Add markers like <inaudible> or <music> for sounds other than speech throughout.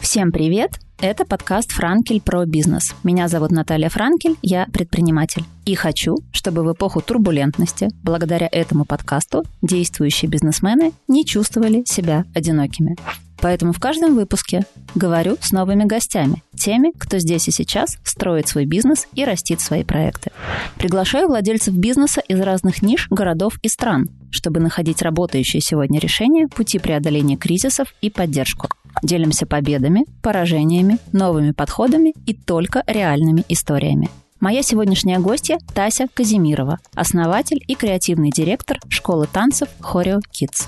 Всем привет! Это подкаст «Франкель про бизнес». Меня зовут Наталья Франкель, я предприниматель. И хочу, чтобы в эпоху турбулентности, благодаря этому подкасту, действующие бизнесмены не чувствовали себя одинокими. Поэтому в каждом выпуске говорю с новыми гостями, теми, кто здесь и сейчас строит свой бизнес и растит свои проекты. Приглашаю владельцев бизнеса из разных ниш, городов и стран, чтобы находить работающие сегодня решения, пути преодоления кризисов и поддержку. Делимся победами, поражениями, новыми подходами и только реальными историями. Моя сегодняшняя гостья Тася Казимирова, основатель и креативный директор школы танцев Хорeo Kids.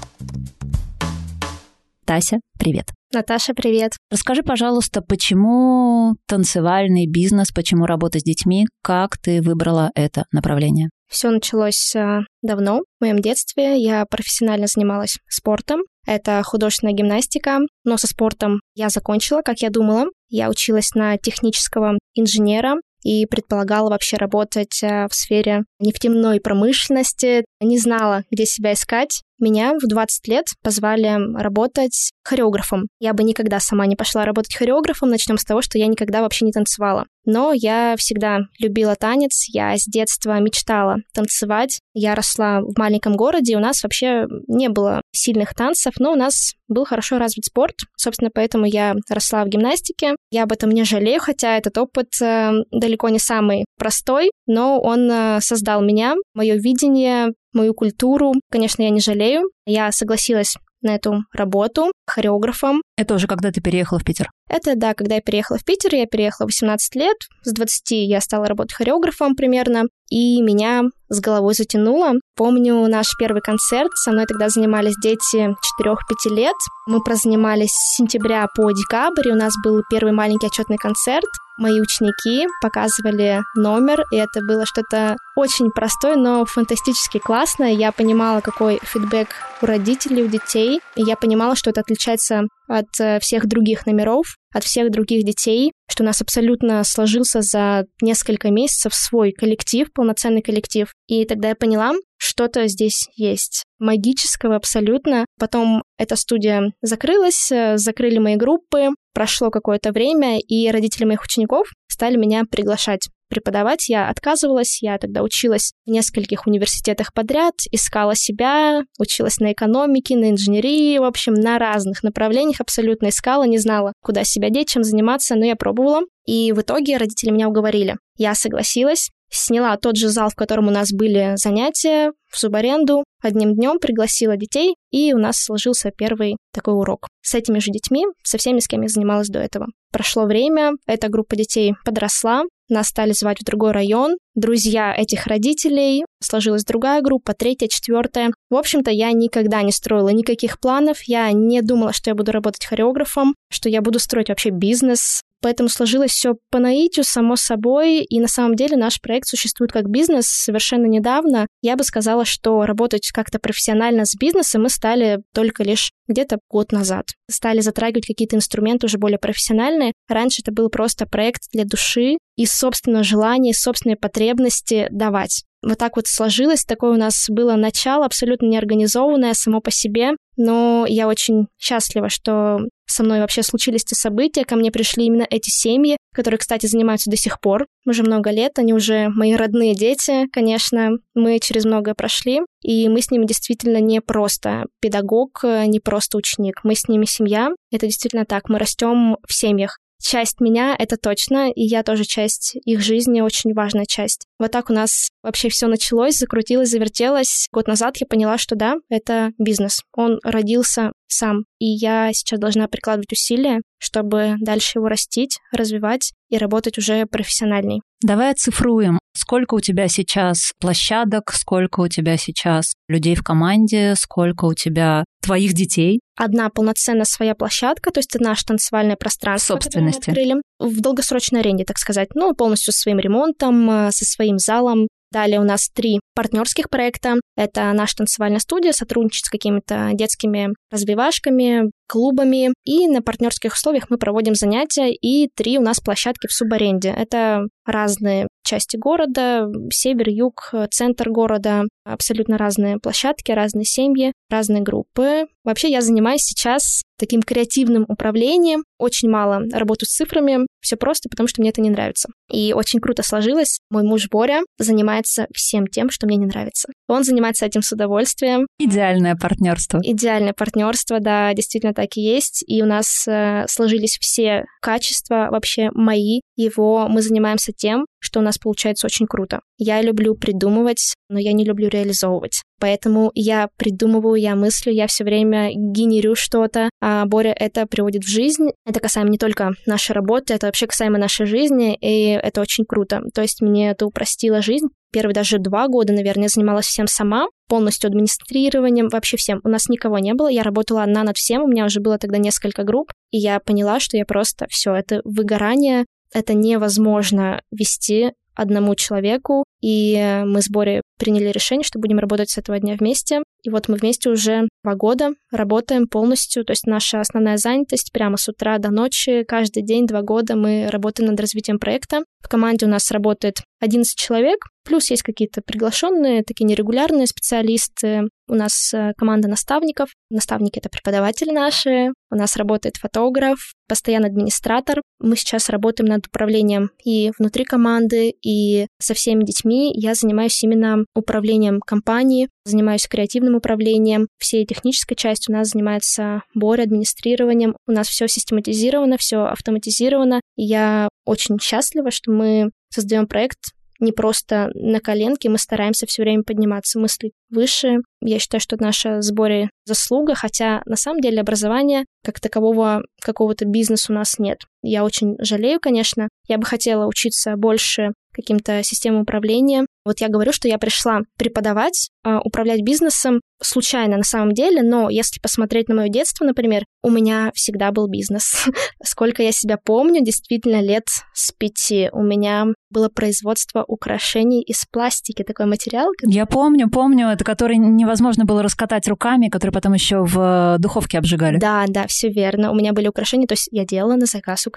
Тася, привет. Наташа, привет. Расскажи, пожалуйста, почему танцевальный бизнес, почему работа с детьми, как ты выбрала это направление? Все началось э, давно, в моем детстве. Я профессионально занималась спортом. Это художественная гимнастика, но со спортом я закончила, как я думала. Я училась на технического инженера, и предполагала вообще работать э, в сфере нефтяной промышленности. Не знала, где себя искать. Меня в 20 лет позвали работать хореографом. Я бы никогда сама не пошла работать хореографом. Начнем с того, что я никогда вообще не танцевала. Но я всегда любила танец, я с детства мечтала танцевать. Я росла в маленьком городе, у нас вообще не было сильных танцев, но у нас был хорошо развит спорт. Собственно, поэтому я росла в гимнастике. Я об этом не жалею, хотя этот опыт э, далеко не самый простой, но он э, создал меня, мое видение, мою культуру. Конечно, я не жалею. Я согласилась на эту работу хореографом. Это уже когда ты переехала в Питер? Это, да, когда я переехала в Питер, я переехала в 18 лет. С 20 я стала работать хореографом примерно, и меня с головой затянуло. Помню наш первый концерт, со мной тогда занимались дети 4-5 лет. Мы прозанимались с сентября по декабрь, и у нас был первый маленький отчетный концерт. Мои ученики показывали номер, и это было что-то очень простое, но фантастически классное. Я понимала, какой фидбэк у родителей, у детей, и я понимала, что это отличается от э, всех других номеров, от всех других детей, что у нас абсолютно сложился за несколько месяцев свой коллектив, полноценный коллектив. И тогда я поняла, что-то здесь есть магического абсолютно. Потом эта студия закрылась, э, закрыли мои группы, прошло какое-то время, и родители моих учеников стали меня приглашать преподавать. Я отказывалась, я тогда училась в нескольких университетах подряд, искала себя, училась на экономике, на инженерии, в общем, на разных направлениях абсолютно искала, не знала, куда себя деть, чем заниматься, но я пробовала. И в итоге родители меня уговорили. Я согласилась, сняла тот же зал, в котором у нас были занятия, в субаренду, одним днем пригласила детей, и у нас сложился первый такой урок. С этими же детьми, со всеми, с кем я занималась до этого. Прошло время, эта группа детей подросла, нас стали звать в другой район. Друзья этих родителей, сложилась другая группа, третья, четвертая. В общем-то, я никогда не строила никаких планов, я не думала, что я буду работать хореографом, что я буду строить вообще бизнес. Поэтому сложилось все по наитию, само собой, и на самом деле наш проект существует как бизнес совершенно недавно. Я бы сказала, что работать как-то профессионально с бизнесом мы стали только лишь где-то год назад. Стали затрагивать какие-то инструменты уже более профессиональные. Раньше это был просто проект для души и собственного желания, собственной потребности давать. Вот так вот сложилось, такое у нас было начало, абсолютно неорганизованное само по себе, но я очень счастлива, что со мной вообще случились эти события, ко мне пришли именно эти семьи, которые, кстати, занимаются до сих пор, уже много лет, они уже мои родные дети, конечно, мы через многое прошли, и мы с ними действительно не просто педагог, не просто ученик, мы с ними семья, это действительно так, мы растем в семьях. Часть меня, это точно, и я тоже часть их жизни, очень важная часть. Вот так у нас вообще все началось, закрутилось, завертелось. Год назад я поняла, что да, это бизнес. Он родился сам. И я сейчас должна прикладывать усилия, чтобы дальше его растить, развивать и работать уже профессиональней. Давай оцифруем. Сколько у тебя сейчас площадок, сколько у тебя сейчас людей в команде, сколько у тебя твоих детей? Одна полноценная своя площадка, то есть это наше танцевальное пространство. Собственности. открыли в долгосрочной аренде, так сказать. Ну, полностью со своим ремонтом, э, со своим залом, Далее у нас три партнерских проекта. Это наша танцевальная студия, сотрудничает с какими-то детскими развивашками, клубами, и на партнерских условиях мы проводим занятия, и три у нас площадки в субаренде. Это разные части города, север, юг, центр города, абсолютно разные площадки, разные семьи, разные группы. Вообще я занимаюсь сейчас таким креативным управлением, очень мало работаю с цифрами, все просто, потому что мне это не нравится. И очень круто сложилось. Мой муж Боря занимается всем тем, что мне не нравится. Он занимается этим с удовольствием. Идеальное партнерство. Идеальное партнерство, да, действительно так и есть. И у нас э, сложились все качества вообще мои, его. Мы занимаемся тем, что у нас получается очень круто. Я люблю придумывать, но я не люблю реализовывать. Поэтому я придумываю, я мыслю, я все время генерю что-то, а Боря это приводит в жизнь. Это касаемо не только нашей работы, это вообще касаемо нашей жизни, и это очень круто. То есть мне это упростило жизнь. Первые даже два года, наверное, я занималась всем сама, полностью администрированием, вообще всем. У нас никого не было, я работала одна над всем, у меня уже было тогда несколько групп, и я поняла, что я просто все, это выгорание, это невозможно вести одному человеку, и мы с Борей приняли решение, что будем работать с этого дня вместе. И вот мы вместе уже два года работаем полностью, то есть наша основная занятость прямо с утра до ночи, каждый день, два года мы работаем над развитием проекта. В команде у нас работает 11 человек, плюс есть какие-то приглашенные, такие нерегулярные специалисты. У нас э, команда наставников. Наставники — это преподаватели наши. У нас работает фотограф, постоянный администратор. Мы сейчас работаем над управлением и внутри команды, и со всеми детьми. Я занимаюсь именно управлением компании, занимаюсь креативным управлением. Всей технической частью у нас занимается Боря администрированием. У нас все систематизировано, все автоматизировано. И я очень счастлива, что мы создаем проект не просто на коленке, мы стараемся все время подниматься, мыслить выше. Я считаю, что это наша сборе заслуга, хотя на самом деле образования как такового какого-то бизнеса у нас нет. Я очень жалею, конечно. Я бы хотела учиться больше каким-то системам управления. Вот я говорю, что я пришла преподавать, а, управлять бизнесом случайно на самом деле, но если посмотреть на мое детство, например, у меня всегда был бизнес. <laughs> Сколько я себя помню, действительно лет с пяти у меня было производство украшений из пластики, такой материал. Я помню, помню, это который невозможно было раскатать руками, который потом еще в духовке обжигали. Да, да, все верно. У меня были украшения, то есть я делала на заказ украшения.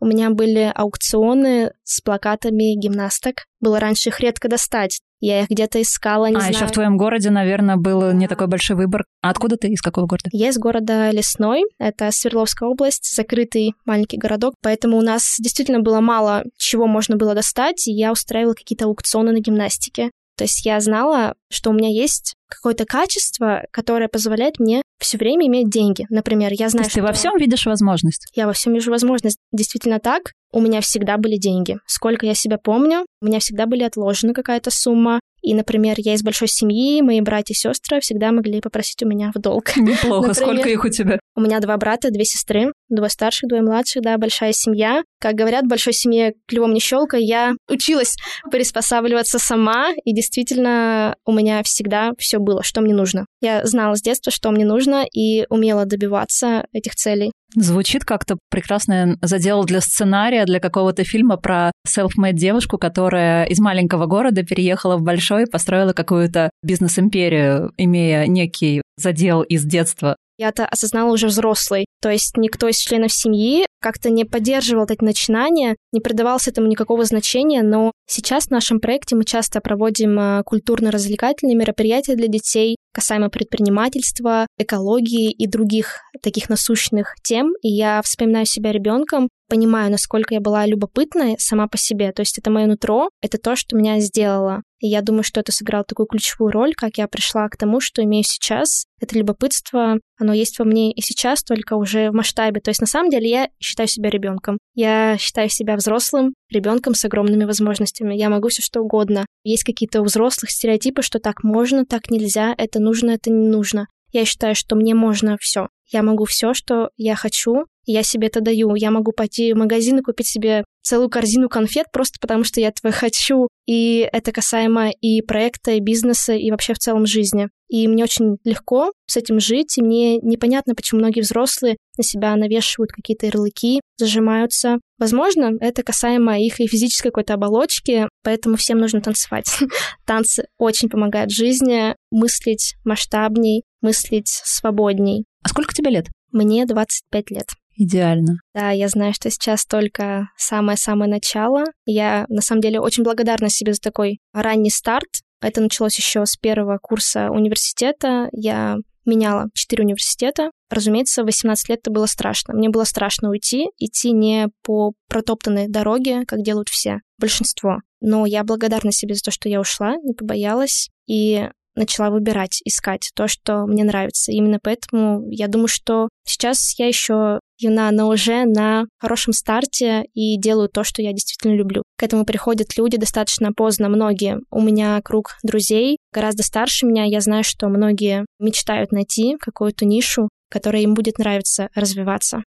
У меня были аукционы с плакатами гимнасток. Было раньше их редко достать. Я их где-то искала, не а, знаю. еще в твоем городе, наверное, был не такой большой выбор. А откуда ты? Из какого города? Я из города Лесной. Это Свердловская область, закрытый маленький городок. Поэтому у нас действительно было мало чего можно было достать, и я устраивала какие-то аукционы на гимнастике. То есть я знала, что у меня есть какое-то качество, которое позволяет мне все время иметь деньги. Например, я знаю, То есть что... ты во всем видишь возможность? Я во всем вижу возможность. Действительно так. У меня всегда были деньги. Сколько я себя помню, у меня всегда были отложена какая-то сумма. И, например, я из большой семьи, мои братья и сестры всегда могли попросить у меня в долг. Неплохо. <laughs> Например, Сколько их у тебя? У меня два брата, две сестры, двое старших, двое младших, да, большая семья. Как говорят, большой семье клювом не щелка. Я училась приспосабливаться сама, и действительно у меня всегда все было, что мне нужно. Я знала с детства, что мне нужно, и умела добиваться этих целей. Звучит как-то прекрасно задел для сценария, для какого-то фильма про self-made девушку, которая из маленького города переехала в большой, построила какую-то бизнес-империю, имея некий задел из детства. Я это осознала уже взрослый. То есть никто из членов семьи как-то не поддерживал эти начинания, не придавался этому никакого значения, но сейчас в нашем проекте мы часто проводим э, культурно-развлекательные мероприятия для детей, касаемо предпринимательства, экологии и других таких насущных тем. И я вспоминаю себя ребенком, понимаю, насколько я была любопытной сама по себе. То есть это мое нутро, это то, что меня сделало. И я думаю, что это сыграло такую ключевую роль, как я пришла к тому, что имею сейчас. Это любопытство, оно есть во мне и сейчас, только уже в масштабе. То есть на самом деле я считаю себя ребенком. Я считаю себя взрослым ребенком с огромными возможностями. Я могу все что угодно. Есть какие-то у взрослых стереотипы, что так можно, так нельзя, это нужно, это не нужно. Я считаю, что мне можно все. Я могу все, что я хочу, я себе это даю. Я могу пойти в магазин и купить себе целую корзину конфет просто потому, что я этого хочу. И это касаемо и проекта, и бизнеса, и вообще в целом жизни. И мне очень легко с этим жить, и мне непонятно, почему многие взрослые на себя навешивают какие-то ярлыки, зажимаются. Возможно, это касаемо их и физической какой-то оболочки, поэтому всем нужно танцевать. <laughs> Танцы очень помогают жизни мыслить масштабней, мыслить свободней. А сколько тебе лет? Мне 25 лет. Идеально. Да, я знаю, что сейчас только самое-самое начало. Я, на самом деле, очень благодарна себе за такой ранний старт. Это началось еще с первого курса университета. Я меняла четыре университета. Разумеется, в 18 лет это было страшно. Мне было страшно уйти, идти не по протоптанной дороге, как делают все, большинство. Но я благодарна себе за то, что я ушла, не побоялась. И начала выбирать, искать то, что мне нравится. Именно поэтому я думаю, что сейчас я еще юна, но уже на хорошем старте и делаю то, что я действительно люблю. К этому приходят люди достаточно поздно, многие. У меня круг друзей гораздо старше меня. Я знаю, что многие мечтают найти какую-то нишу, которая им будет нравиться развиваться.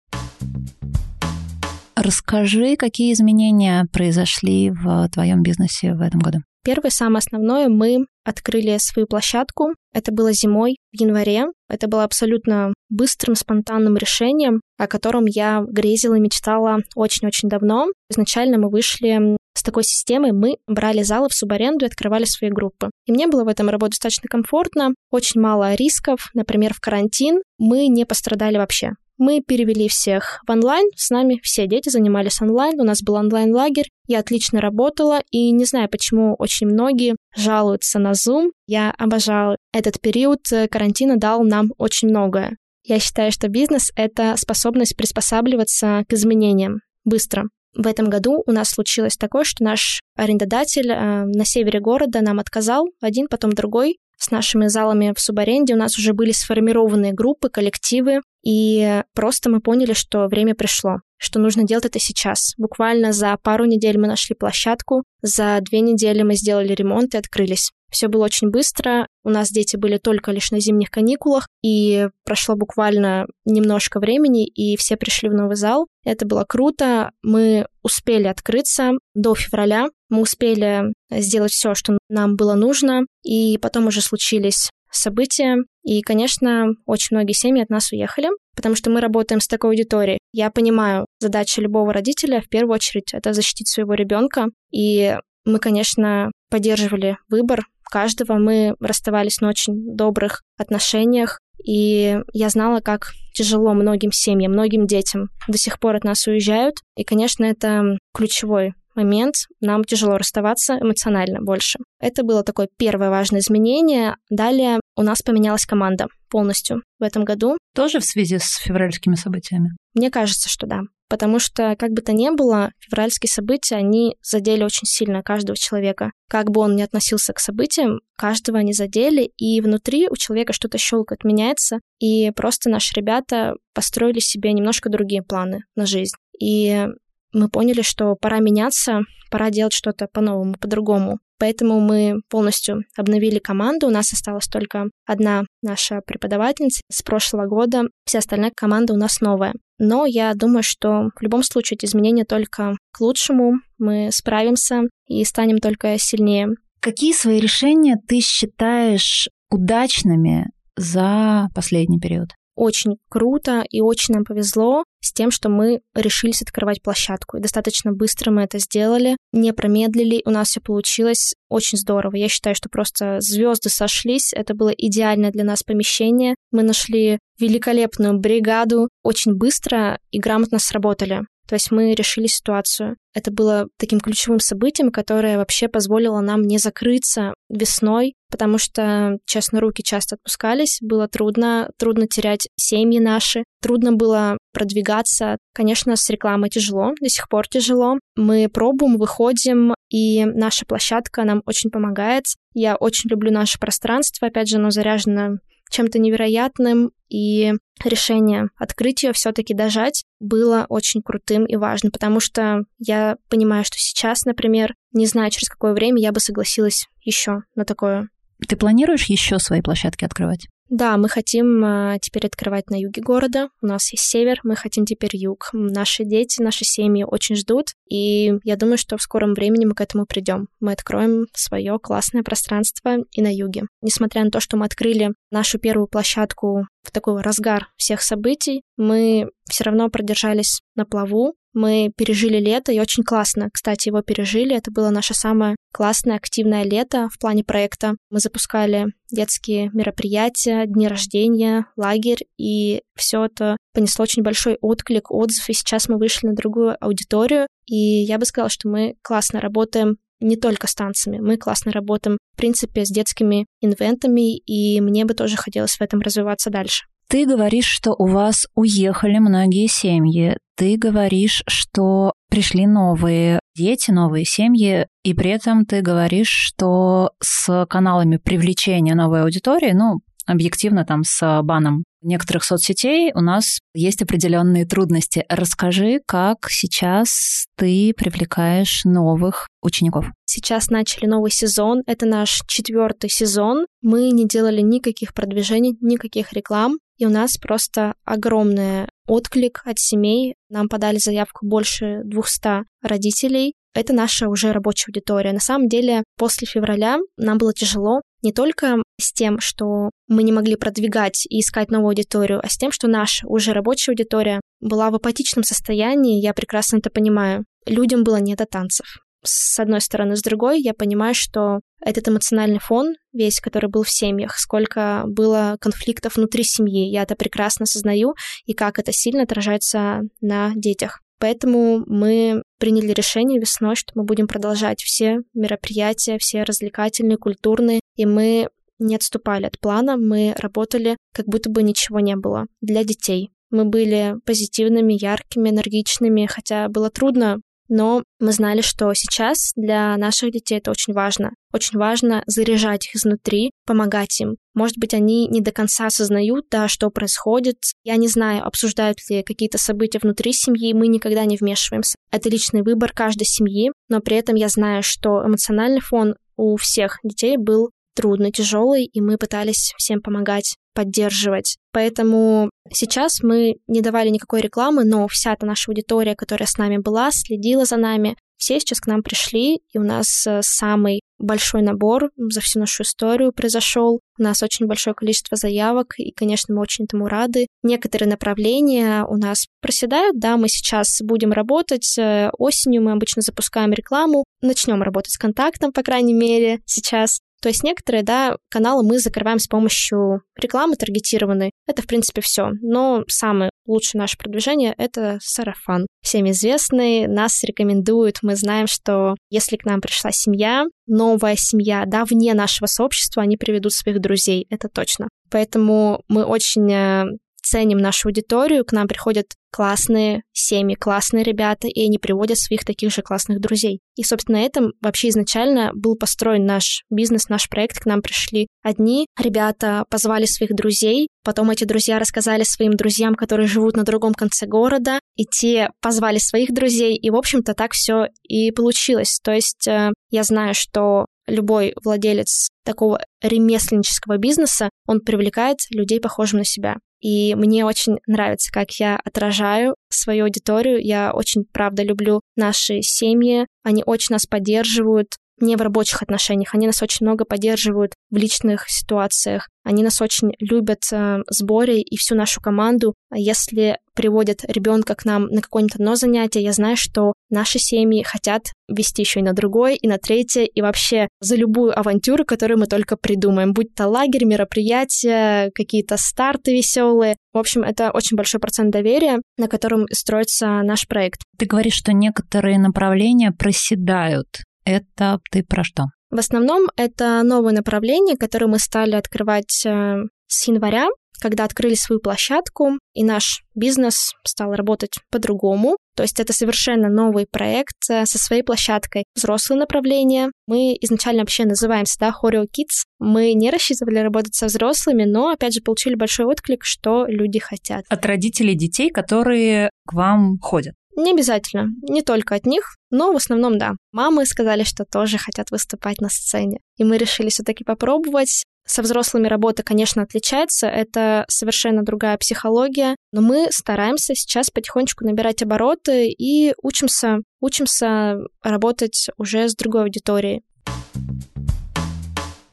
Расскажи, какие изменения произошли в твоем бизнесе в этом году? Первое, самое основное, мы открыли свою площадку. Это было зимой, в январе. Это было абсолютно быстрым, спонтанным решением, о котором я грезила и мечтала очень-очень давно. Изначально мы вышли с такой системой, мы брали залы в субаренду и открывали свои группы. И мне было в этом работать достаточно комфортно, очень мало рисков. Например, в карантин мы не пострадали вообще. Мы перевели всех в онлайн, с нами все дети занимались онлайн, у нас был онлайн-лагерь, я отлично работала, и не знаю, почему очень многие жалуются на Zoom. Я обожаю этот период, карантина дал нам очень многое. Я считаю, что бизнес — это способность приспосабливаться к изменениям быстро. В этом году у нас случилось такое, что наш арендодатель э, на севере города нам отказал, один, потом другой. С нашими залами в субаренде. У нас уже были сформированные группы, коллективы, и просто мы поняли, что время пришло, что нужно делать это сейчас. Буквально за пару недель мы нашли площадку, за две недели мы сделали ремонт и открылись. Все было очень быстро. У нас дети были только лишь на зимних каникулах, и прошло буквально немножко времени, и все пришли в новый зал. Это было круто. Мы успели открыться до февраля. Мы успели сделать все, что нам было нужно, и потом уже случились события. И, конечно, очень многие семьи от нас уехали, потому что мы работаем с такой аудиторией. Я понимаю, задача любого родителя в первую очередь это защитить своего ребенка. И мы, конечно, поддерживали выбор каждого. Мы расставались на очень добрых отношениях. И я знала, как тяжело многим семьям, многим детям до сих пор от нас уезжают. И, конечно, это ключевой момент нам тяжело расставаться эмоционально больше. Это было такое первое важное изменение. Далее у нас поменялась команда полностью в этом году. Тоже в связи с февральскими событиями? Мне кажется, что да. Потому что, как бы то ни было, февральские события, они задели очень сильно каждого человека. Как бы он ни относился к событиям, каждого они задели, и внутри у человека что-то щелкает, меняется, и просто наши ребята построили себе немножко другие планы на жизнь. И мы поняли, что пора меняться, пора делать что-то по-новому, по-другому. Поэтому мы полностью обновили команду. У нас осталась только одна наша преподавательница с прошлого года. Вся остальная команда у нас новая. Но я думаю, что в любом случае эти изменения только к лучшему. Мы справимся и станем только сильнее. Какие свои решения ты считаешь удачными за последний период? Очень круто и очень нам повезло с тем, что мы решились открывать площадку. И достаточно быстро мы это сделали, не промедлили, у нас все получилось очень здорово. Я считаю, что просто звезды сошлись, это было идеальное для нас помещение. Мы нашли великолепную бригаду, очень быстро и грамотно сработали. То есть мы решили ситуацию. Это было таким ключевым событием, которое вообще позволило нам не закрыться весной, потому что, честно, руки часто отпускались, было трудно, трудно терять семьи наши, трудно было продвигаться. Конечно, с рекламой тяжело, до сих пор тяжело. Мы пробуем, выходим, и наша площадка нам очень помогает. Я очень люблю наше пространство, опять же, оно заряжено чем-то невероятным, и решение открыть ее, все-таки дожать, было очень крутым и важным, потому что я понимаю, что сейчас, например, не знаю, через какое время я бы согласилась еще на такое. Ты планируешь еще свои площадки открывать? Да, мы хотим э, теперь открывать на юге города. У нас есть север, мы хотим теперь юг. Наши дети, наши семьи очень ждут, и я думаю, что в скором времени мы к этому придем. Мы откроем свое классное пространство и на юге. Несмотря на то, что мы открыли нашу первую площадку в такой разгар всех событий, мы все равно продержались на плаву, Мы пережили лето, и очень классно, кстати, его пережили. Это было наше самое классное, активное лето в плане проекта. Мы запускали детские мероприятия, дни рождения, лагерь, и все это понесло очень большой отклик, отзыв, и сейчас мы вышли на другую аудиторию, и я бы сказала, что мы классно работаем не только с танцами. Мы классно работаем, в принципе, с детскими инвентами, и мне бы тоже хотелось в этом развиваться дальше. Ты говоришь, что у вас уехали многие семьи. Ты говоришь, что пришли новые дети, новые семьи, и при этом ты говоришь, что с каналами привлечения новой аудитории, ну, объективно там с баном некоторых соцсетей у нас есть определенные трудности. Расскажи, как сейчас ты привлекаешь новых учеников? Сейчас начали новый сезон. Это наш четвертый сезон. Мы не делали никаких продвижений, никаких реклам. И у нас просто огромный отклик от семей. Нам подали заявку больше 200 родителей. Это наша уже рабочая аудитория. На самом деле, после февраля нам было тяжело не только с тем, что мы не могли продвигать и искать новую аудиторию, а с тем, что наша уже рабочая аудитория была в апатичном состоянии, я прекрасно это понимаю. Людям было не до танцев с одной стороны. С другой, я понимаю, что этот эмоциональный фон, весь, который был в семьях, сколько было конфликтов внутри семьи, я это прекрасно осознаю, и как это сильно отражается на детях. Поэтому мы приняли решение весной, что мы будем продолжать все мероприятия, все развлекательные, культурные, и мы не отступали от плана, мы работали, как будто бы ничего не было для детей. Мы были позитивными, яркими, энергичными, хотя было трудно но мы знали, что сейчас для наших детей это очень важно. Очень важно заряжать их изнутри, помогать им. Может быть, они не до конца осознают, да, что происходит. Я не знаю, обсуждают ли какие-то события внутри семьи, мы никогда не вмешиваемся. Это личный выбор каждой семьи, но при этом я знаю, что эмоциональный фон у всех детей был трудный, тяжелый, и мы пытались всем помогать, поддерживать. Поэтому сейчас мы не давали никакой рекламы, но вся эта наша аудитория, которая с нами была, следила за нами, все сейчас к нам пришли, и у нас э, самый большой набор за всю нашу историю произошел. У нас очень большое количество заявок, и, конечно, мы очень этому рады. Некоторые направления у нас проседают, да, мы сейчас будем работать. Э, осенью мы обычно запускаем рекламу, начнем работать с контактом, по крайней мере, сейчас. То есть некоторые, да, каналы мы закрываем с помощью рекламы таргетированной. Это, в принципе, все. Но самое лучшее наше продвижение — это сарафан. Всем известный, нас рекомендуют. Мы знаем, что если к нам пришла семья, новая семья, да, вне нашего сообщества, они приведут своих друзей, это точно. Поэтому мы очень э, ценим нашу аудиторию, к нам приходят классные семьи, классные ребята, и они приводят своих таких же классных друзей. И, собственно, на этом вообще изначально был построен наш бизнес, наш проект. К нам пришли одни ребята, позвали своих друзей, потом эти друзья рассказали своим друзьям, которые живут на другом конце города, и те позвали своих друзей, и, в общем-то, так все и получилось. То есть э, я знаю, что любой владелец такого ремесленнического бизнеса, он привлекает людей, похожих на себя. И мне очень нравится, как я отражаю свою аудиторию. Я очень, правда, люблю наши семьи. Они очень нас поддерживают не в рабочих отношениях. Они нас очень много поддерживают в личных ситуациях. Они нас очень любят э, с и всю нашу команду. Если приводят ребенка к нам на какое-нибудь одно занятие, я знаю, что наши семьи хотят вести еще и на другое, и на третье, и вообще за любую авантюру, которую мы только придумаем, будь то лагерь, мероприятия, какие-то старты веселые. В общем, это очень большой процент доверия, на котором строится наш проект. Ты говоришь, что некоторые направления проседают. Это ты про что? В основном это новое направление, которое мы стали открывать э, с января, когда открыли свою площадку, и наш бизнес стал работать по-другому. То есть это совершенно новый проект э, со своей площадкой. Взрослое направление. Мы изначально вообще называемся, да, Choreo Kids. Мы не рассчитывали работать со взрослыми, но, опять же, получили большой отклик, что люди хотят. От родителей детей, которые к вам ходят. Не обязательно, не только от них, но в основном да. Мамы сказали, что тоже хотят выступать на сцене. И мы решили все-таки попробовать. Со взрослыми работа, конечно, отличается, это совершенно другая психология, но мы стараемся сейчас потихонечку набирать обороты и учимся, учимся работать уже с другой аудиторией.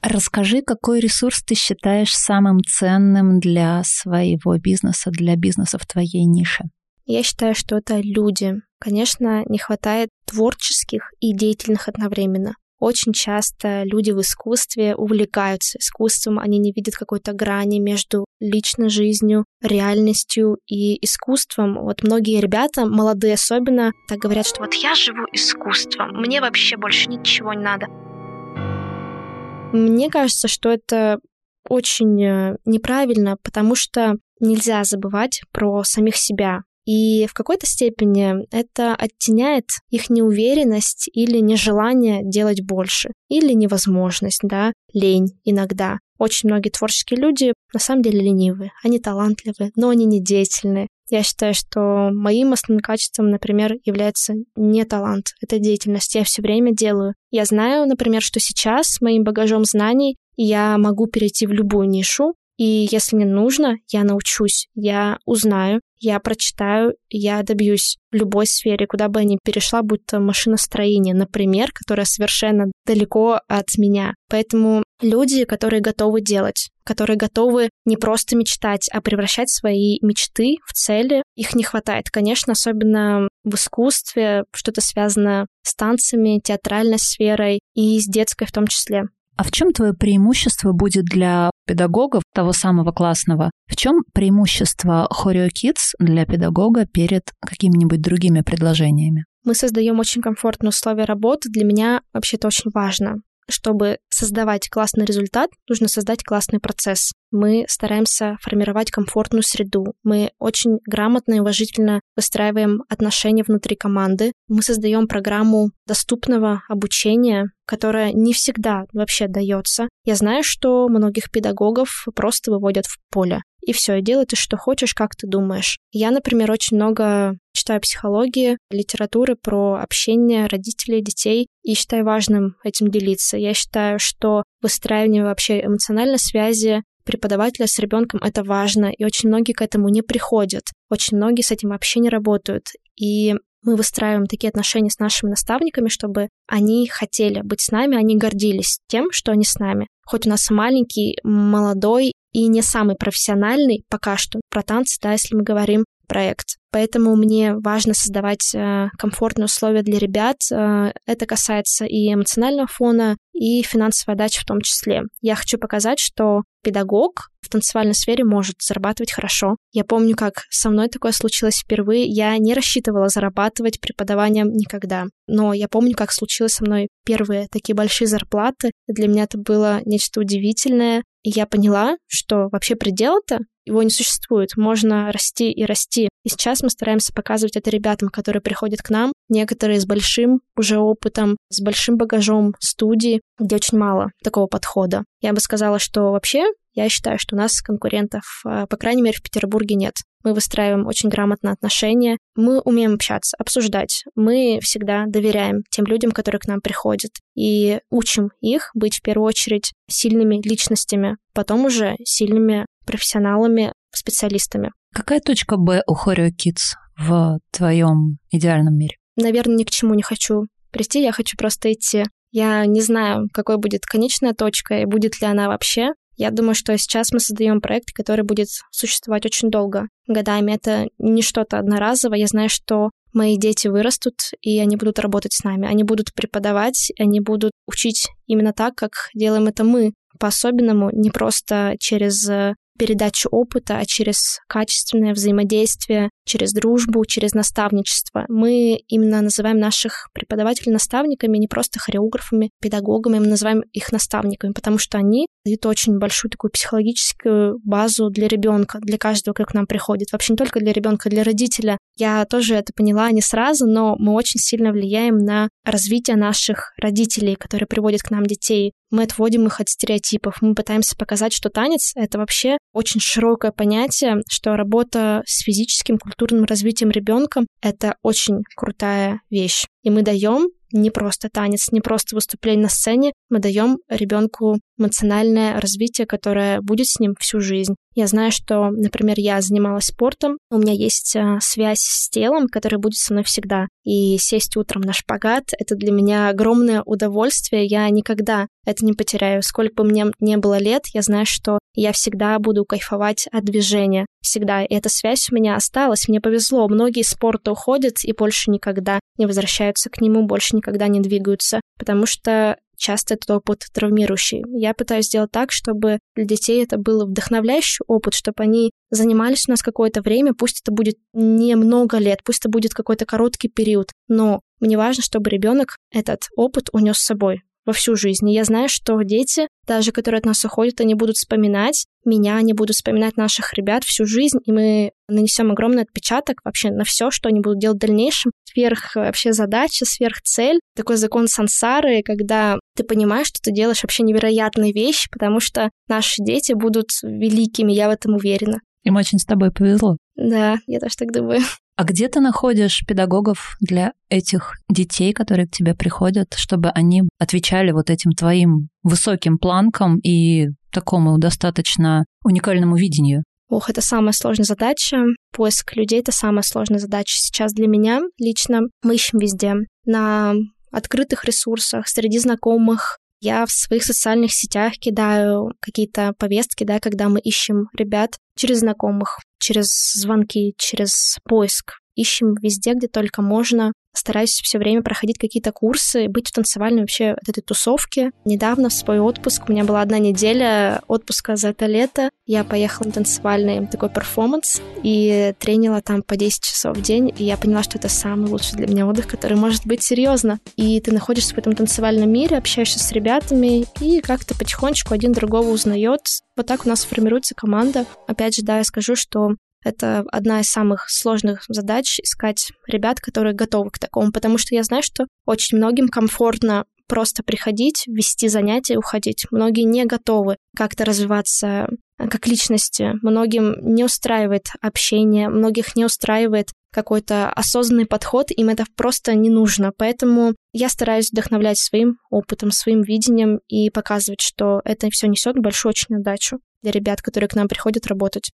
Расскажи, какой ресурс ты считаешь самым ценным для своего бизнеса, для бизнеса в твоей нише? Я считаю, что это люди. конечно, не хватает творческих и деятельных одновременно. Очень часто люди в искусстве увлекаются искусством, они не видят какой-то грани между личной жизнью, реальностью и искусством. Вот многие ребята, молодые особенно, так говорят, что вот я живу искусством, мне вообще больше ничего не надо. Мне кажется, что это очень э, неправильно, потому что нельзя забывать про самих себя. И в какой-то степени это оттеняет их неуверенность или нежелание делать больше, или невозможность, да, лень иногда. Очень многие творческие люди на самом деле ленивые, они талантливые, но они не деятельные. Я считаю, что моим основным качеством, например, является не талант, это деятельность. Я все время делаю. Я знаю, например, что сейчас моим багажом знаний я могу перейти в любую нишу, и если мне нужно, я научусь, я узнаю, я прочитаю, я добьюсь в любой сфере, куда бы я ни перешла, будь то машиностроение, например, которое совершенно далеко от меня. Поэтому люди, которые готовы делать, которые готовы не просто мечтать, а превращать свои мечты в цели, их не хватает. Конечно, особенно в искусстве, что-то связано с танцами, театральной сферой и с детской в том числе. А в чем твое преимущество будет для педагогов того самого классного? В чем преимущество Kids для педагога перед какими-нибудь другими предложениями? Мы создаем очень комфортные условия работы. Для меня вообще это очень важно чтобы создавать классный результат, нужно создать классный процесс. Мы стараемся формировать комфортную среду. Мы очень грамотно и уважительно выстраиваем отношения внутри команды. Мы создаем программу доступного обучения, которая не всегда вообще дается. Я знаю, что многих педагогов просто выводят в поле и все, и делай ты что хочешь, как ты думаешь. Я, например, очень много читаю психологии, литературы про общение родителей, детей, и считаю важным этим делиться. Я считаю, что выстраивание вообще эмоциональной связи преподавателя с ребенком это важно, и очень многие к этому не приходят. Очень многие с этим вообще не работают. И мы выстраиваем такие отношения с нашими наставниками, чтобы они хотели быть с нами, они гордились тем, что они с нами. Хоть у нас маленький, молодой и не самый профессиональный пока что про танцы, да, если мы говорим проект. Поэтому мне важно создавать э, комфортные условия для ребят. Э, это касается и эмоционального фона, и финансовой отдачи в том числе. Я хочу показать, что педагог в танцевальной сфере может зарабатывать хорошо. Я помню, как со мной такое случилось впервые. Я не рассчитывала зарабатывать преподаванием никогда. Но я помню, как случилось со мной первые такие большие зарплаты. Для меня это было нечто удивительное. И я поняла, что вообще предела-то его не существует. Можно расти и расти. И сейчас мы стараемся показывать это ребятам, которые приходят к нам, некоторые с большим уже опытом, с большим багажом студии, где очень мало такого подхода. Я бы сказала, что вообще я считаю, что у нас конкурентов, а, по крайней мере, в Петербурге нет. Мы выстраиваем очень грамотно отношения, мы умеем общаться, обсуждать. Мы всегда доверяем тем людям, которые к нам приходят, и учим их быть в первую очередь сильными личностями, потом уже сильными профессионалами, специалистами. Какая точка Б у Choreo Kids в твоем идеальном мире? Наверное, ни к чему не хочу прийти, я хочу просто идти. Я не знаю, какой будет конечная точка и будет ли она вообще. Я думаю, что сейчас мы создаем проект, который будет существовать очень долго, годами. Это не что-то одноразовое. Я знаю, что мои дети вырастут, и они будут работать с нами. Они будут преподавать, они будут учить именно так, как делаем это мы, по-особенному, не просто через передачу опыта, а через качественное взаимодействие, через дружбу, через наставничество. Мы именно называем наших преподавателей наставниками, не просто хореографами, педагогами, мы называем их наставниками, потому что они дают очень большую такую психологическую базу для ребенка, для каждого, кто к нам приходит. Вообще не только для ребенка, для родителя. Я тоже это поняла не сразу, но мы очень сильно влияем на развитие наших родителей, которые приводят к нам детей. Мы отводим их от стереотипов. Мы пытаемся показать, что танец — это вообще очень широкое понятие, что работа с физическим, культурным развитием ребенка — это очень крутая вещь. И мы даем не просто танец, не просто выступление на сцене, мы даем ребенку эмоциональное развитие, которое будет с ним всю жизнь. Я знаю, что, например, я занималась спортом, у меня есть а, связь с телом, которая будет со мной всегда. И сесть утром на шпагат — это для меня огромное удовольствие. Я никогда это не потеряю. Сколько бы мне не было лет, я знаю, что я всегда буду кайфовать от движения. Всегда. И эта связь у меня осталась. Мне повезло. Многие из спорта уходят и больше никогда не возвращаются к нему, больше никогда не двигаются. Потому что часто этот опыт травмирующий. Я пытаюсь сделать так, чтобы для детей это был вдохновляющий опыт, чтобы они занимались у нас какое-то время, пусть это будет не много лет, пусть это будет какой-то короткий период, но мне важно, чтобы ребенок этот опыт унес с собой, во всю жизнь. И я знаю, что дети, даже которые от нас уходят, они будут вспоминать меня, они будут вспоминать наших ребят всю жизнь, и мы нанесем огромный отпечаток вообще на все, что они будут делать в дальнейшем. Сверх вообще задача, сверх цель. Такой закон сансары, когда ты понимаешь, что ты делаешь вообще невероятные вещи, потому что наши дети будут великими, я в этом уверена. Им очень с тобой повезло. Да, я тоже так думаю. А где ты находишь педагогов для этих детей, которые к тебе приходят, чтобы они отвечали вот этим твоим высоким планкам и такому достаточно уникальному видению? Ох, это самая сложная задача. Поиск людей — это самая сложная задача сейчас для меня лично. Мы ищем везде. На открытых ресурсах, среди знакомых, я в своих социальных сетях кидаю какие-то повестки, да, когда мы ищем ребят через знакомых, через звонки, через поиск. Ищем везде, где только можно стараюсь все время проходить какие-то курсы, быть в танцевальной вообще от этой тусовке. Недавно в свой отпуск, у меня была одна неделя отпуска за это лето, я поехала на танцевальный такой перформанс и тренила там по 10 часов в день, и я поняла, что это самый лучший для меня отдых, который может быть серьезно. И ты находишься в этом танцевальном мире, общаешься с ребятами, и как-то потихонечку один другого узнает. Вот так у нас формируется команда. Опять же, да, я скажу, что это одна из самых сложных задач — искать ребят, которые готовы к такому, потому что я знаю, что очень многим комфортно просто приходить, вести занятия и уходить. Многие не готовы как-то развиваться э, как личности. Многим не устраивает общение, многих не устраивает какой-то осознанный подход, им это просто не нужно. Поэтому я стараюсь вдохновлять своим опытом, своим видением и показывать, что это все несет большую очень удачу для ребят, которые к нам приходят работать.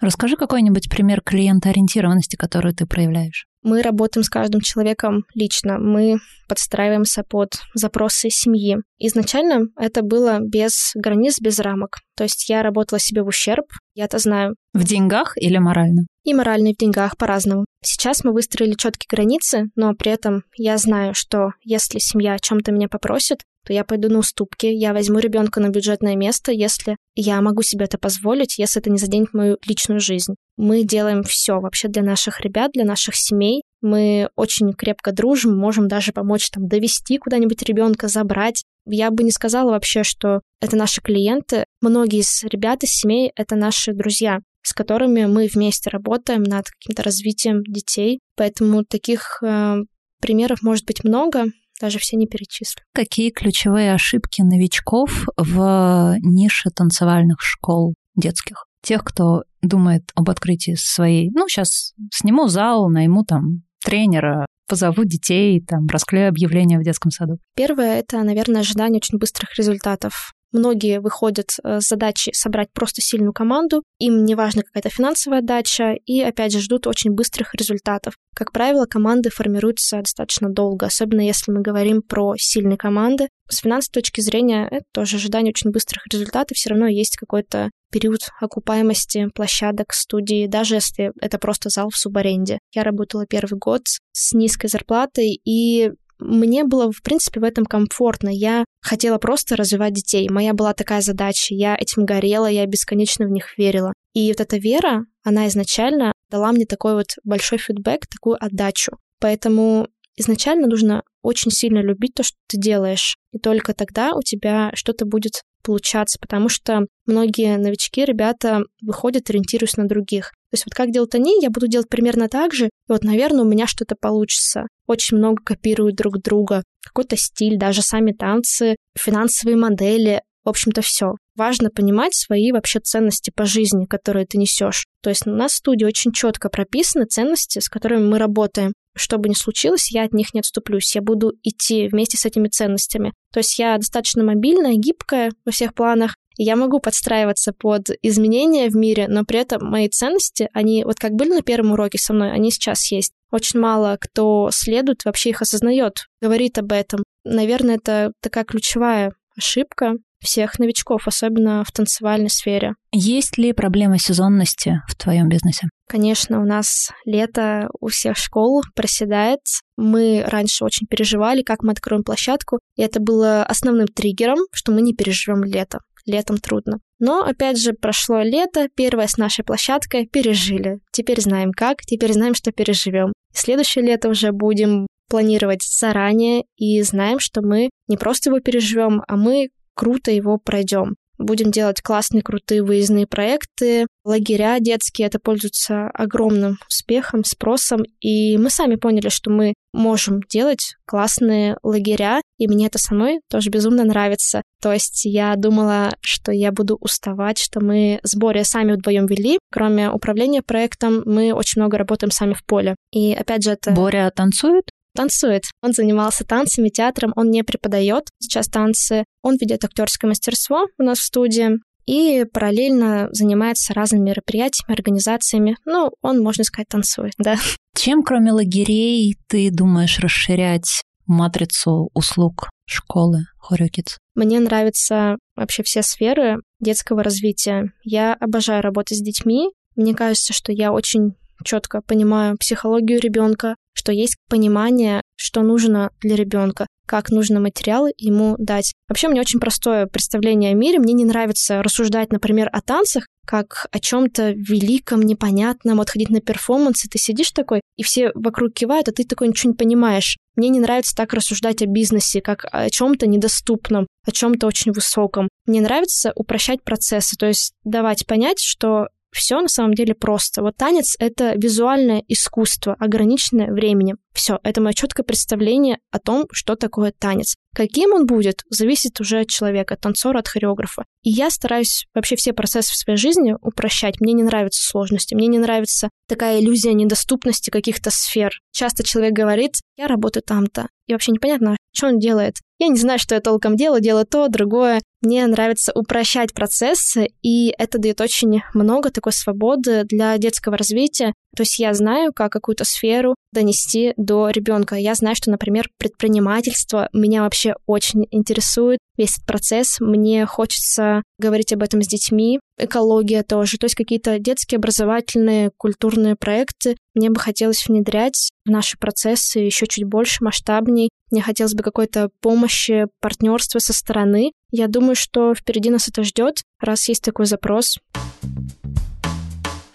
Расскажи какой-нибудь пример клиентоориентированности, которую ты проявляешь. Мы работаем с каждым человеком лично. Мы подстраиваемся под запросы семьи. Изначально это было без границ, без рамок. То есть я работала себе в ущерб, я это знаю. В деньгах или морально? И морально, и в деньгах по-разному. Сейчас мы выстроили четкие границы, но при этом я знаю, что если семья о чем-то меня попросит, то я пойду на уступки, я возьму ребенка на бюджетное место, если я могу себе это позволить, если это не заденет мою личную жизнь. Мы делаем все вообще для наших ребят, для наших семей. Мы очень крепко дружим, можем даже помочь там довести куда-нибудь ребенка, забрать. Я бы не сказала вообще, что это наши клиенты. Многие из ребят из семей — это наши друзья с которыми мы вместе работаем над каким-то развитием детей. Поэтому таких э, примеров может быть много даже все не перечислю. Какие ключевые ошибки новичков в нише танцевальных школ детских? Тех, кто думает об открытии своей... Ну, сейчас сниму зал, найму там тренера, позову детей, там, расклею объявления в детском саду. Первое — это, наверное, ожидание очень быстрых результатов. Многие выходят э, с задачей собрать просто сильную команду, им не важна какая-то финансовая отдача, и, опять же, ждут очень быстрых результатов. Как правило, команды формируются достаточно долго, особенно если мы говорим про сильные команды. С финансовой точки зрения это тоже ожидание очень быстрых результатов, все равно есть какой-то период окупаемости площадок, студии, даже если это просто зал в субаренде. Я работала первый год с низкой зарплатой, и мне было, в принципе, в этом комфортно. Я хотела просто развивать детей. Моя была такая задача. Я этим горела, я бесконечно в них верила. И вот эта вера, она изначально дала мне такой вот большой фидбэк, такую отдачу. Поэтому изначально нужно очень сильно любить то, что ты делаешь. И только тогда у тебя что-то будет получаться, потому что многие новички, ребята выходят, ориентируясь на других. То есть вот как делают они, я буду делать примерно так же, и вот, наверное, у меня что-то получится. Очень много копируют друг друга, какой-то стиль, даже сами танцы, финансовые модели. в общем-то, все. Важно понимать свои вообще ценности по жизни, которые ты несешь. То есть у нас в студии очень четко прописаны ценности, с которыми мы работаем. Что бы ни случилось, я от них не отступлюсь. Я буду идти вместе с этими ценностями. То есть я достаточно мобильная, гибкая во всех планах. Я могу подстраиваться под изменения в мире, но при этом мои ценности, они вот как были на первом уроке со мной, они сейчас есть. Очень мало кто следует, вообще их осознает, говорит об этом. Наверное, это такая ключевая ошибка всех новичков, особенно в танцевальной сфере. Есть ли проблема сезонности в твоем бизнесе? Конечно, у нас лето у всех школ проседает. Мы раньше очень переживали, как мы откроем площадку, и это было основным триггером, что мы не переживем лето. Летом трудно. Но, опять же, прошло лето, первое с нашей площадкой пережили. Теперь знаем как, теперь знаем, что переживем. Следующее лето уже будем планировать заранее и знаем, что мы не просто его переживем, а мы круто его пройдем. Будем делать классные, крутые выездные проекты. Лагеря детские, это пользуются огромным успехом, спросом. И мы сами поняли, что мы можем делать классные лагеря, и мне это самой тоже безумно нравится. То есть я думала, что я буду уставать, что мы с Борей сами вдвоем вели. Кроме управления проектом, мы очень много работаем сами в поле. И опять же это... Боря танцует? Танцует. Он занимался танцами, театром, он не преподает сейчас танцы, он ведет актерское мастерство у нас в студии и параллельно занимается разными мероприятиями, организациями. Ну, он, можно сказать, танцует, да. Чем, кроме лагерей, ты думаешь расширять матрицу услуг школы Хорюкиц? Мне нравятся вообще все сферы детского развития. Я обожаю работать с детьми. Мне кажется, что я очень четко понимаю психологию ребенка, что есть понимание, что нужно для ребенка, как нужно материалы ему дать. Вообще, мне очень простое представление о мире. Мне не нравится рассуждать, например, о танцах, как о чем-то великом, непонятном, вот ходить на перформансы, ты сидишь такой, и все вокруг кивают, а ты такой ничего не понимаешь. Мне не нравится так рассуждать о бизнесе, как о чем-то недоступном, о чем-то очень высоком. Мне нравится упрощать процессы, то есть давать понять, что все на самом деле просто. Вот танец — это визуальное искусство, ограниченное временем. Все, это мое четкое представление о том, что такое танец. Каким он будет, зависит уже от человека, от танцора, от хореографа. И я стараюсь вообще все процессы в своей жизни упрощать. Мне не нравятся сложности, мне не нравится такая иллюзия недоступности каких-то сфер. Часто человек говорит, я работаю там-то, и вообще непонятно, что он делает. Я не знаю, что я толком делаю, делаю то, другое. Мне нравится упрощать процессы, и это дает очень много такой свободы для детского развития. То есть я знаю, как какую-то сферу донести до ребенка. Я знаю, что, например, предпринимательство меня вообще очень интересует. Весь этот процесс. Мне хочется говорить об этом с детьми. Экология тоже. То есть какие-то детские образовательные, культурные проекты мне бы хотелось внедрять в наши процессы еще чуть больше, масштабней. Мне хотелось бы какой-то помощи, партнерства со стороны. Я думаю, что впереди нас это ждет, раз есть такой запрос.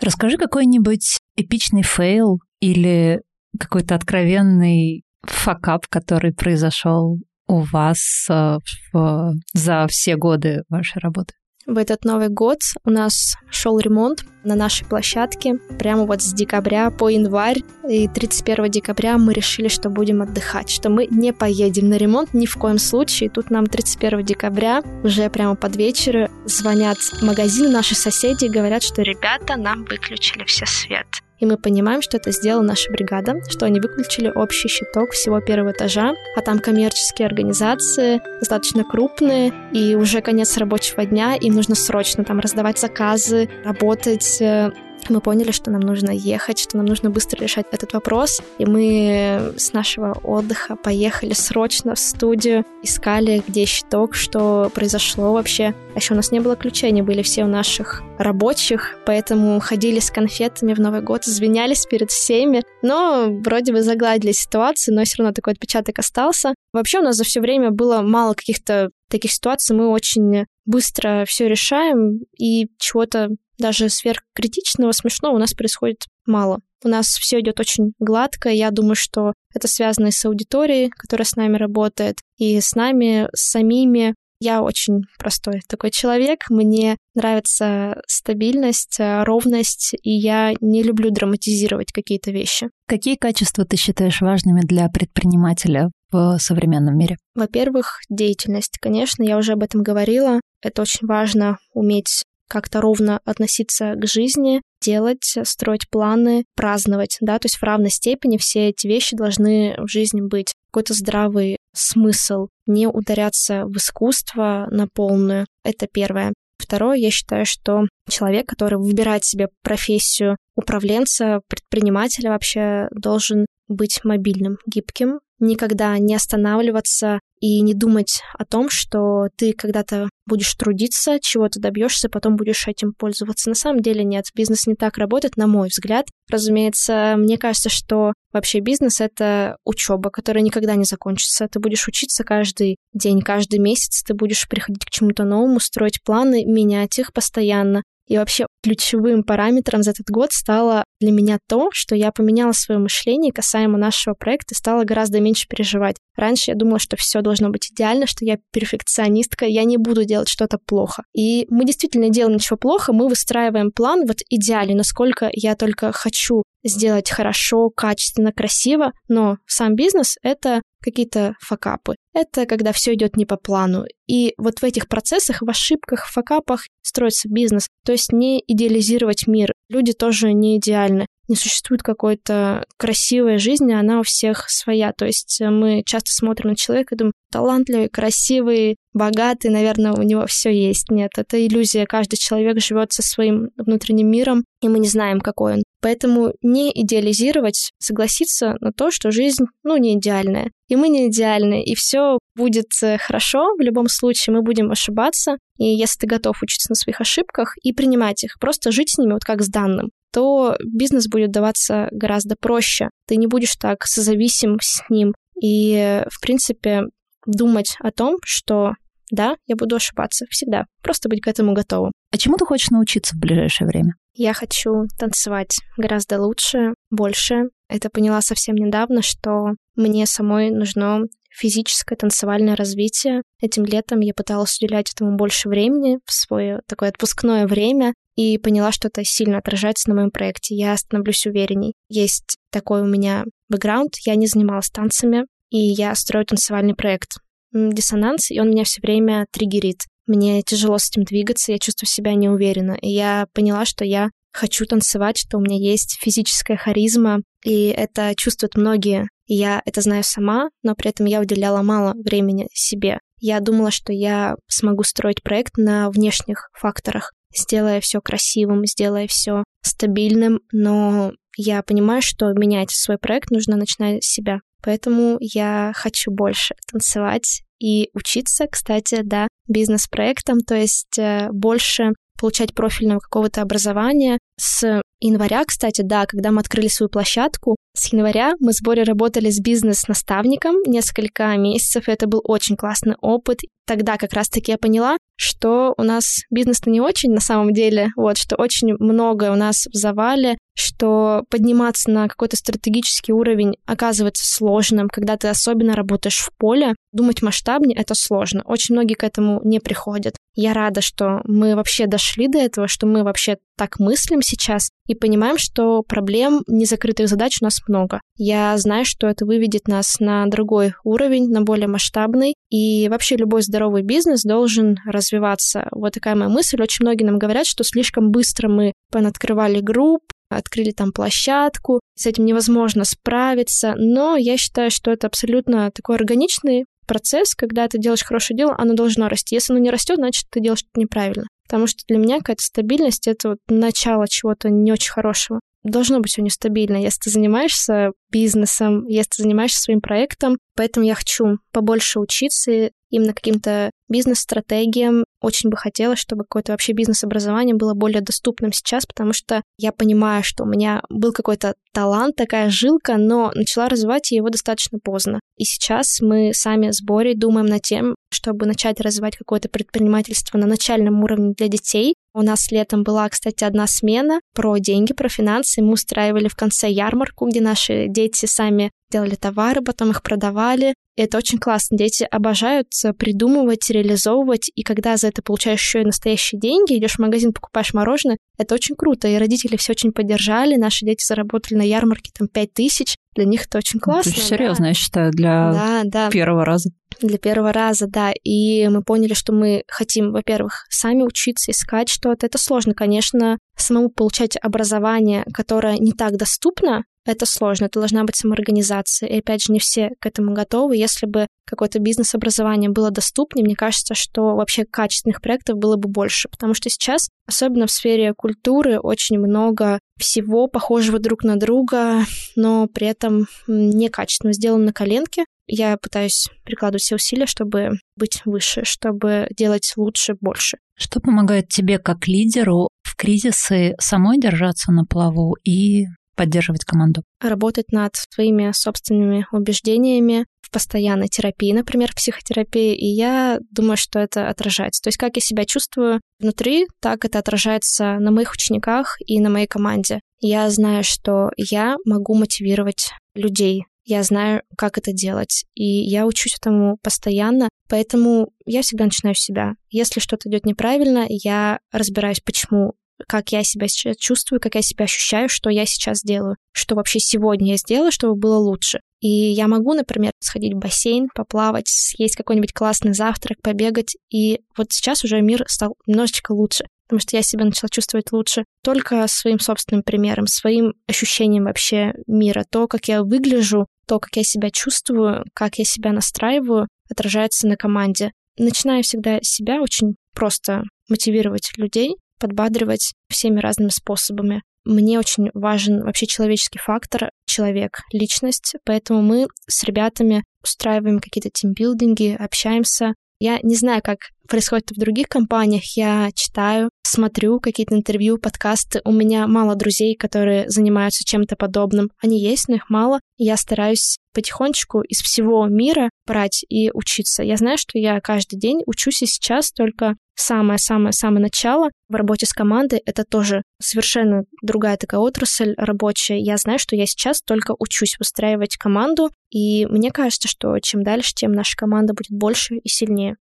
Расскажи какой-нибудь эпичный фейл или какой-то откровенный факап, который произошел у вас э, в, за все годы вашей работы? В этот Новый год у нас шел ремонт на нашей площадке прямо вот с декабря по январь. И 31 декабря мы решили, что будем отдыхать, что мы не поедем на ремонт ни в коем случае. Тут нам 31 декабря уже прямо под вечер звонят магазины наши соседи и говорят, что ребята, нам выключили все свет и мы понимаем, что это сделала наша бригада, что они выключили общий щиток всего первого этажа, а там коммерческие организации, достаточно крупные, и уже конец рабочего дня, им нужно срочно там раздавать заказы, работать, э, мы поняли, что нам нужно ехать, что нам нужно быстро решать этот вопрос. И мы с нашего отдыха поехали срочно в студию, искали, где щиток, что произошло вообще. А еще у нас не было ключей, они были все у наших рабочих, поэтому ходили с конфетами в Новый год, извинялись перед всеми. Но вроде бы загладили ситуацию, но все равно такой отпечаток остался. Вообще у нас за все время было мало каких-то таких ситуаций, мы очень быстро все решаем, и чего-то даже сверхкритичного, смешного у нас происходит мало. У нас все идет очень гладко. Я думаю, что это связано и с аудиторией, которая с нами работает, и с нами с самими. Я очень простой такой человек. Мне нравится стабильность, э, ровность, и я не люблю драматизировать какие-то вещи. Какие качества ты считаешь важными для предпринимателя в современном мире? Во-первых, деятельность. Конечно, я уже об этом говорила. Это очень важно уметь как-то ровно относиться к жизни, делать, строить планы, праздновать, да, то есть в равной степени все эти вещи должны в жизни быть. Какой-то здравый смысл, не ударяться в искусство на полную. Это первое. Второе, я считаю, что человек, который выбирает себе профессию управленца, предпринимателя вообще должен быть мобильным, гибким, никогда не останавливаться и не думать о том, что ты когда-то будешь трудиться, чего ты добьешься, потом будешь этим пользоваться. На самом деле нет, бизнес не так работает, на мой взгляд. Разумеется, мне кажется, что вообще бизнес — это учеба, которая никогда не закончится. Ты будешь учиться каждый день, каждый месяц, ты будешь приходить к чему-то новому, строить планы, менять их постоянно. И вообще ключевым параметром за этот год стало для меня то, что я поменяла свое мышление касаемо нашего проекта стала гораздо меньше переживать. Раньше я думала, что все должно быть идеально, что я перфекционистка, я не буду делать что-то плохо. И мы действительно делаем ничего плохо, мы выстраиваем план вот идеально, насколько я только хочу сделать хорошо, качественно, красиво, но сам бизнес — это какие-то факапы. Это когда все идет не по плану. И вот в этих процессах, в ошибках, в факапах строится бизнес. То есть не идеализировать мир. Люди тоже не идеальны не существует какой-то красивой жизни, она у всех своя. То есть э, мы часто смотрим на человека и думаем, талантливый, красивый, богатый, наверное, у него все есть. Нет, это иллюзия. Каждый человек живет со своим внутренним миром, и мы не знаем, какой он. Поэтому не идеализировать, согласиться на то, что жизнь, ну, не идеальная. И мы не идеальны, и все будет э, хорошо. В любом случае мы будем ошибаться. И если ты готов учиться на своих ошибках и принимать их, просто жить с ними вот как с данным, то бизнес будет даваться гораздо проще. Ты не будешь так созависим с ним. И, в принципе, думать о том, что да, я буду ошибаться всегда. Просто быть к этому готовым. А чему ты хочешь научиться в ближайшее время? Я хочу танцевать гораздо лучше, больше. Это поняла совсем недавно, что мне самой нужно физическое танцевальное развитие. Этим летом я пыталась уделять этому больше времени в свое такое отпускное время и поняла, что это сильно отражается на моем проекте. Я становлюсь уверенней. Есть такой у меня бэкграунд, я не занималась танцами, и я строю танцевальный проект. Диссонанс, и он меня все время триггерит. Мне тяжело с этим двигаться, я чувствую себя неуверенно. И я поняла, что я хочу танцевать, что у меня есть физическая харизма, и это чувствуют многие. Я это знаю сама, но при этом я уделяла мало времени себе. Я думала, что я смогу строить проект на внешних факторах, сделая все красивым, сделая все стабильным, но я понимаю, что менять свой проект нужно начинать с себя. Поэтому я хочу больше танцевать и учиться, кстати, да, бизнес-проектам, то есть э, больше получать профильного какого-то образования. С января, кстати, да, когда мы открыли свою площадку, с января мы с Борей работали с бизнес-наставником несколько месяцев, и это был очень классный опыт. Тогда как раз-таки я поняла, что у нас бизнес-то не очень на самом деле, вот, что очень многое у нас в завале, что подниматься на какой-то стратегический уровень оказывается сложным, когда ты особенно работаешь в поле. Думать масштабнее — это сложно. Очень многие к этому не приходят. Я рада, что мы вообще дошли до этого, что мы вообще так мыслим сейчас и понимаем, что проблем, незакрытых задач у нас много. Я знаю, что это выведет нас на другой уровень, на более масштабный, и вообще любой здоровый бизнес должен развиваться. Вот такая моя мысль. Очень многие нам говорят, что слишком быстро мы открывали групп, открыли там площадку, с этим невозможно справиться, но я считаю, что это абсолютно такой органичный процесс, когда ты делаешь хорошее дело, оно должно расти. Если оно не растет, значит, ты делаешь что-то неправильно. Потому что для меня какая-то стабильность — это вот начало чего-то не очень хорошего. Должно быть все нестабильно, если ты занимаешься бизнесом, если ты занимаешься своим проектом. Поэтому я хочу побольше учиться именно каким-то бизнес-стратегиям. Очень бы хотелось, чтобы какое-то вообще бизнес-образование было более доступным сейчас, потому что я понимаю, что у меня был какой-то талант, такая жилка, но начала развивать его достаточно поздно. И сейчас мы сами с Борей думаем над тем, чтобы начать развивать какое-то предпринимательство на начальном уровне для детей. У нас летом была, кстати, одна смена про деньги, про финансы. Мы устраивали в конце ярмарку, где наши дети сами делали товары, потом их продавали. И это очень классно. Дети обожают придумывать, реализовывать, и когда за это получаешь еще и настоящие деньги, идешь в магазин, покупаешь мороженое, это очень круто. И родители все очень поддержали, наши дети заработали на ярмарке там 5 тысяч, для них это очень классно. Это серьезно, да. я считаю, для да, да. первого раза. Для первого раза, да. И мы поняли, что мы хотим, во-первых, сами учиться, искать что-то. Это сложно, конечно, самому получать образование, которое не так доступно, это сложно, это должна быть самоорганизация. И опять же, не все к этому готовы. Если бы какое-то бизнес-образование было доступнее, мне кажется, что вообще качественных проектов было бы больше. Потому что сейчас, особенно в сфере культуры, очень много всего похожего друг на друга, но при этом некачественно сделано на коленке. Я пытаюсь прикладывать все усилия, чтобы быть выше, чтобы делать лучше, больше. Что помогает тебе как лидеру в кризисы самой держаться на плаву и поддерживать команду? Работать над своими собственными убеждениями в постоянной терапии, например, в психотерапии, и я думаю, что это отражается. То есть как я себя чувствую внутри, так это отражается на моих учениках и на моей команде. Я знаю, что я могу мотивировать людей, я знаю, как это делать, и я учусь этому постоянно, поэтому я всегда начинаю с себя. Если что-то идет неправильно, я разбираюсь, почему как я себя сейчас чувствую, как я себя ощущаю, что я сейчас делаю, что вообще сегодня я сделаю, чтобы было лучше. И я могу, например, сходить в бассейн, поплавать, съесть какой-нибудь классный завтрак, побегать. И вот сейчас уже мир стал немножечко лучше, потому что я себя начала чувствовать лучше только своим собственным примером, своим ощущением вообще мира. То, как я выгляжу, то, как я себя чувствую, как я себя настраиваю, отражается на команде. Начинаю всегда себя очень просто мотивировать людей, подбадривать всеми разными способами. Мне очень важен вообще человеческий фактор, человек, личность, поэтому мы с ребятами устраиваем какие-то тимбилдинги, общаемся. Я не знаю, как происходит в других компаниях. Я читаю, смотрю какие-то интервью, подкасты. У меня мало друзей, которые занимаются чем-то подобным. Они есть, но их мало. Я стараюсь потихонечку из всего мира брать и учиться. Я знаю, что я каждый день учусь и сейчас, только самое-самое-самое начало в работе с командой — это тоже совершенно другая такая отрасль рабочая. Я знаю, что я сейчас только учусь выстраивать команду, и мне кажется, что чем дальше, тем наша команда будет больше и сильнее.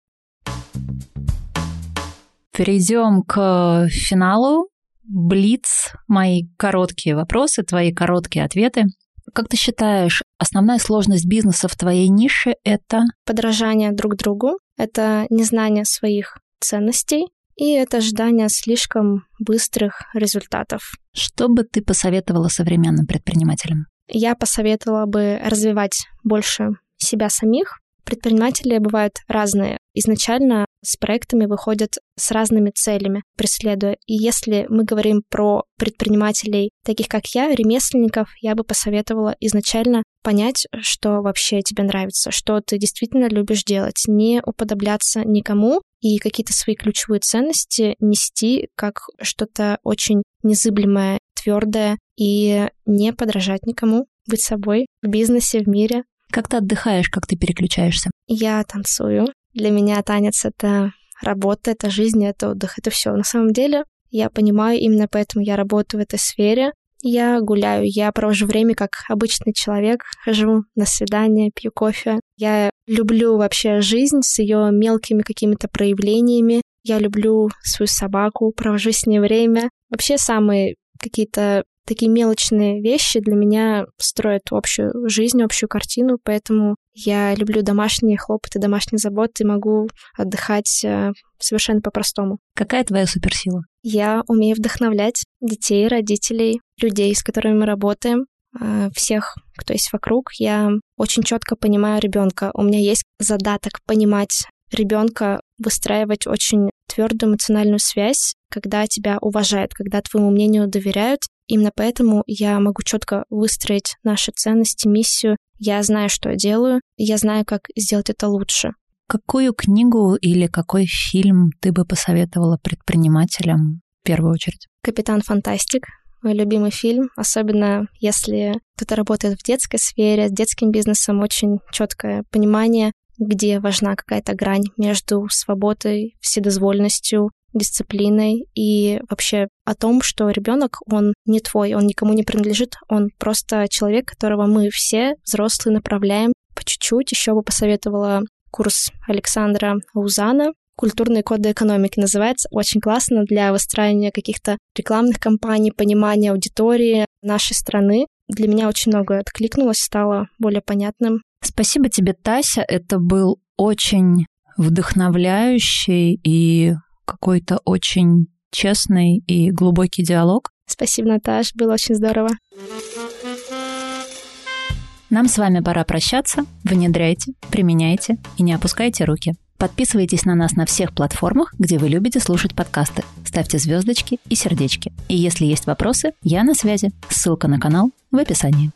Перейдем к финалу. Блиц, мои короткие вопросы, твои короткие ответы. Как ты считаешь, основная сложность бизнеса в твоей нише — это? Подражание друг другу, это незнание своих ценностей, и это ожидание слишком быстрых результатов. Что бы ты посоветовала современным предпринимателям? Я посоветовала бы развивать больше себя самих. Предприниматели бывают разные. Изначально с проектами выходят с разными целями, преследуя. И если мы говорим про предпринимателей, таких как я, ремесленников, я бы посоветовала изначально понять, что вообще тебе нравится, что ты действительно любишь делать, не уподобляться никому и какие-то свои ключевые ценности нести как что-то очень незыблемое, твердое и не подражать никому, быть собой в бизнесе, в мире. Как ты отдыхаешь, как ты переключаешься? Я танцую, для меня танец — это работа, это жизнь, это отдых, это все. На самом деле, я понимаю, именно поэтому я работаю в этой сфере. Я гуляю, я провожу время как обычный человек, хожу на свидание, пью кофе. Я люблю вообще жизнь с ее мелкими какими-то проявлениями. Я люблю свою собаку, провожу с ней время. Вообще самые какие-то такие мелочные вещи для меня строят общую жизнь, общую картину, поэтому я люблю домашние хлопоты, домашние заботы, могу отдыхать э, совершенно по-простому. Какая твоя суперсила? Я умею вдохновлять детей, родителей, людей, с которыми мы работаем, э, всех, кто есть вокруг. Я очень четко понимаю ребенка. У меня есть задаток понимать ребенка, выстраивать очень твердую эмоциональную связь, когда тебя уважают, когда твоему мнению доверяют, Именно поэтому я могу четко выстроить наши ценности, миссию. Я знаю, что я делаю, я знаю, как сделать это лучше. Какую книгу или какой фильм ты бы посоветовала предпринимателям в первую очередь? «Капитан Фантастик», мой любимый фильм, особенно если кто-то работает в детской сфере, с детским бизнесом, очень четкое понимание, где важна какая-то грань между свободой, вседозвольностью дисциплиной и вообще о том, что ребенок, он не твой, он никому не принадлежит, он просто человек, которого мы все, взрослые, направляем по чуть-чуть. Еще бы посоветовала курс Александра Узана «Культурные коды экономики» называется. Очень классно для выстраивания каких-то рекламных кампаний, понимания аудитории нашей страны. Для меня очень многое откликнулось, стало более понятным. Спасибо тебе, Тася. Это был очень вдохновляющий и какой-то очень честный и глубокий диалог. Спасибо, Наташ, было очень здорово. Нам с вами пора прощаться. Внедряйте, применяйте и не опускайте руки. Подписывайтесь на нас на всех платформах, где вы любите слушать подкасты. Ставьте звездочки и сердечки. И если есть вопросы, я на связи. Ссылка на канал в описании.